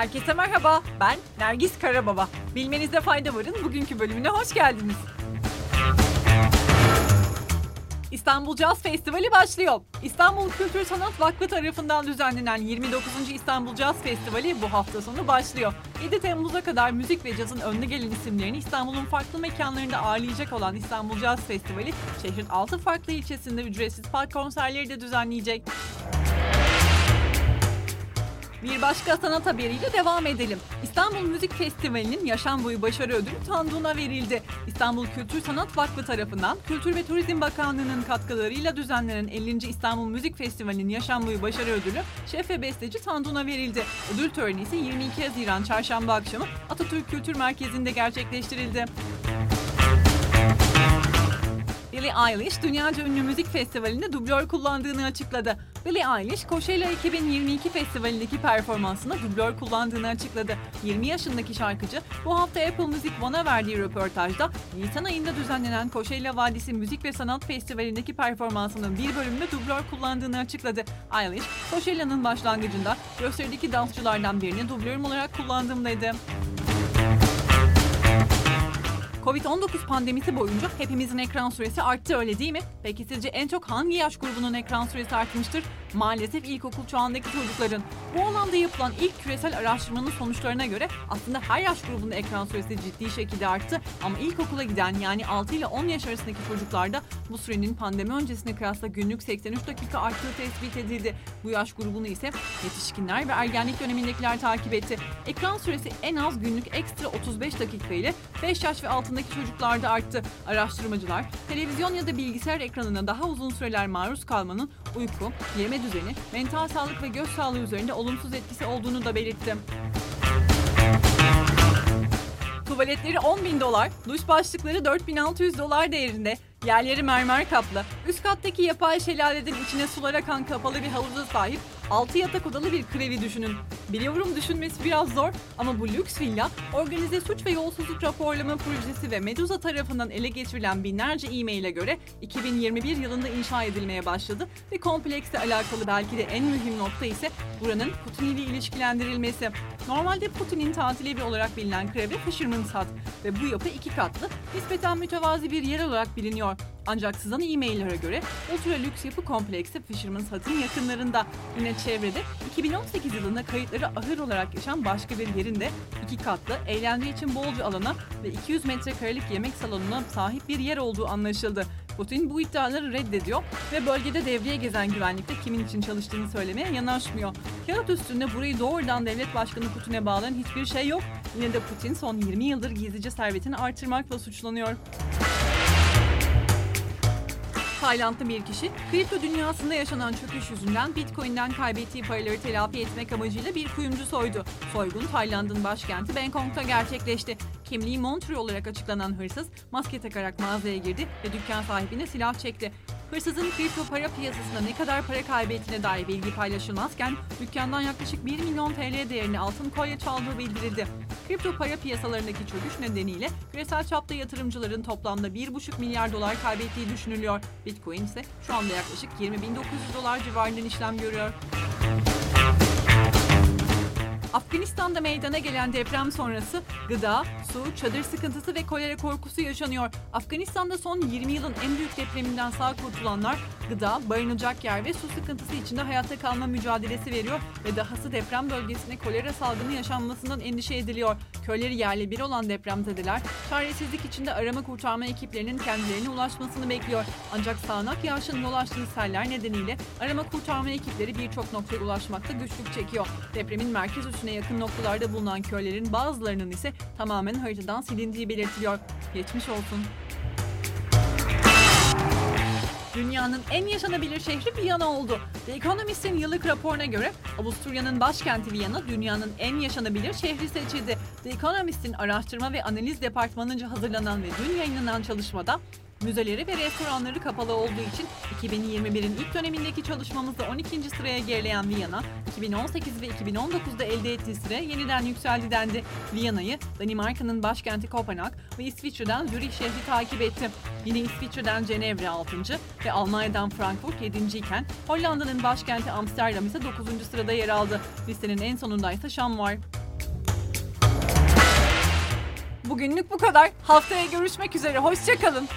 Herkese merhaba, ben Nergis Karababa. Bilmenizde fayda varın bugünkü bölümüne hoş geldiniz. İstanbul Jazz Festivali başlıyor. İstanbul Kültür Sanat Vakfı tarafından düzenlenen 29. İstanbul Jazz Festivali bu hafta sonu başlıyor. 7 Temmuz'a kadar müzik ve cazın önde gelen isimlerini İstanbul'un farklı mekanlarında ağırlayacak olan İstanbul Jazz Festivali, şehrin 6 farklı ilçesinde ücretsiz park konserleri de düzenleyecek. Bir başka sanat haberiyle devam edelim. İstanbul Müzik Festivali'nin yaşam boyu başarı ödülü Tanduğun'a verildi. İstanbul Kültür Sanat Vakfı tarafından Kültür ve Turizm Bakanlığı'nın katkılarıyla düzenlenen 50. İstanbul Müzik Festivali'nin yaşam boyu başarı ödülü şef ve besteci Tanduğun'a verildi. Ödül töreni ise 22 Haziran Çarşamba akşamı Atatürk Kültür Merkezi'nde gerçekleştirildi. Billie Eilish dünyaca ünlü müzik festivalinde dublör kullandığını açıkladı. Billie Eilish, Coachella 2022 festivalindeki performansında dublör kullandığını açıkladı. 20 yaşındaki şarkıcı bu hafta Apple Music One'a verdiği röportajda Nisan ayında düzenlenen Coachella Vadisi Müzik ve Sanat Festivali'ndeki performansının bir bölümünde dublör kullandığını açıkladı. Eilish, Coachella'nın başlangıcında gösterideki dansçılardan birini dublörüm olarak kullandım dedi. Covid-19 pandemisi boyunca hepimizin ekran süresi arttı öyle değil mi? Peki sizce en çok hangi yaş grubunun ekran süresi artmıştır? Maalesef ilkokul çağındaki çocukların. Bu alanda yapılan ilk küresel araştırmanın sonuçlarına göre aslında her yaş grubunda ekran süresi ciddi şekilde arttı ama ilkokula giden yani 6 ile 10 yaş arasındaki çocuklarda bu sürenin pandemi öncesine kıyasla günlük 83 dakika arttığı tespit edildi. Bu yaş grubunu ise yetişkinler ve ergenlik dönemindekiler takip etti. Ekran süresi en az günlük ekstra 35 dakika ile 5 yaş ve altındaki çocuklarda arttı. Araştırmacılar televizyon ya da bilgisayar ekranına daha uzun süreler maruz kalmanın uyku, yeme düzeni, mental sağlık ve göz sağlığı üzerinde olumsuz etkisi olduğunu da belirtti. Tuvaletleri 10 bin dolar, duş başlıkları 4600 dolar değerinde, yerleri mermer kaplı, üst kattaki yapay şelaleden içine sular akan kapalı bir havuza sahip 6 yatak odalı bir krevi düşünün. Biliyorum düşünmesi biraz zor ama bu lüks villa organize suç ve yolsuzluk raporlama projesi ve Medusa tarafından ele geçirilen binlerce e-maile göre 2021 yılında inşa edilmeye başladı ve kompleksle alakalı belki de en mühim nokta ise buranın Putin ile ilişkilendirilmesi. Normalde Putin'in tatil evi olarak bilinen krevi Fisherman's Hut ve bu yapı iki katlı, nispeten mütevazi bir yer olarak biliniyor. Ancak sızan e-maillere göre ultra lüks yapı kompleksi Fisherman's Hut'ın yakınlarında. Yine çevrede 2018 yılında kayıtları ahır olarak yaşayan başka bir yerin de iki katlı, eğlence için bolca alana ve 200 metrekarelik yemek salonuna sahip bir yer olduğu anlaşıldı. Putin bu iddiaları reddediyor ve bölgede devreye gezen güvenlikte kimin için çalıştığını söylemeye yanaşmıyor. Kağıt üstünde burayı doğrudan devlet başkanı Putin'e bağlayan hiçbir şey yok. Yine de Putin son 20 yıldır gizlice servetini artırmakla suçlanıyor. Taylandlı bir kişi, kripto dünyasında yaşanan çöküş yüzünden Bitcoin'den kaybettiği paraları telafi etmek amacıyla bir kuyumcu soydu. Soygun Tayland'ın başkenti Bangkok'ta gerçekleşti. Kimliği Montre olarak açıklanan hırsız maske takarak mağazaya girdi ve dükkan sahibine silah çekti. Hırsızın kripto para piyasasında ne kadar para kaybettiğine dair bilgi paylaşılmazken dükkandan yaklaşık 1 milyon TL değerinde altın kolye çaldığı bildirildi. Kripto para piyasalarındaki çöküş nedeniyle küresel çapta yatırımcıların toplamda 1,5 milyar dolar kaybettiği düşünülüyor. Bitcoin ise şu anda yaklaşık 20.900 dolar civarından işlem görüyor. Afganistan'da meydana gelen deprem sonrası gıda, su, çadır sıkıntısı ve kolera korkusu yaşanıyor. Afganistan'da son 20 yılın en büyük depreminden sağ kurtulanlar gıda, barınacak yer ve su sıkıntısı içinde hayatta kalma mücadelesi veriyor ve dahası deprem bölgesinde kolera salgını yaşanmasından endişe ediliyor. Köyleri yerle bir olan depremzedeler çaresizlik içinde arama kurtarma ekiplerinin kendilerine ulaşmasını bekliyor. Ancak sağanak yağışın yol açtığı seller nedeniyle arama kurtarma ekipleri birçok noktaya ulaşmakta güçlük çekiyor. Depremin merkez üssüne yakın noktalarda bulunan köylerin bazılarının ise tamamen haritadan silindiği belirtiliyor. Geçmiş olsun. Dünyanın en yaşanabilir şehri Viyana oldu. The Economist'in yıllık raporuna göre Avusturya'nın başkenti Viyana dünyanın en yaşanabilir şehri seçildi. The Economist'in araştırma ve analiz departmanınca hazırlanan ve dün yayınlanan çalışmada Müzeleri ve restoranları kapalı olduğu için 2021'in ilk dönemindeki çalışmamızda 12. sıraya gerileyen Viyana, 2018 ve 2019'da elde ettiği sıraya yeniden yükseldi dendi. Viyana'yı Danimarka'nın başkenti Kopenhag ve İsviçre'den Zürih şehri takip etti. Yine İsviçre'den Cenevre 6. ve Almanya'dan Frankfurt 7. iken Hollanda'nın başkenti Amsterdam ise 9. sırada yer aldı. Listenin en sonunda ise Şam var. Bugünlük bu kadar. Haftaya görüşmek üzere. Hoşçakalın.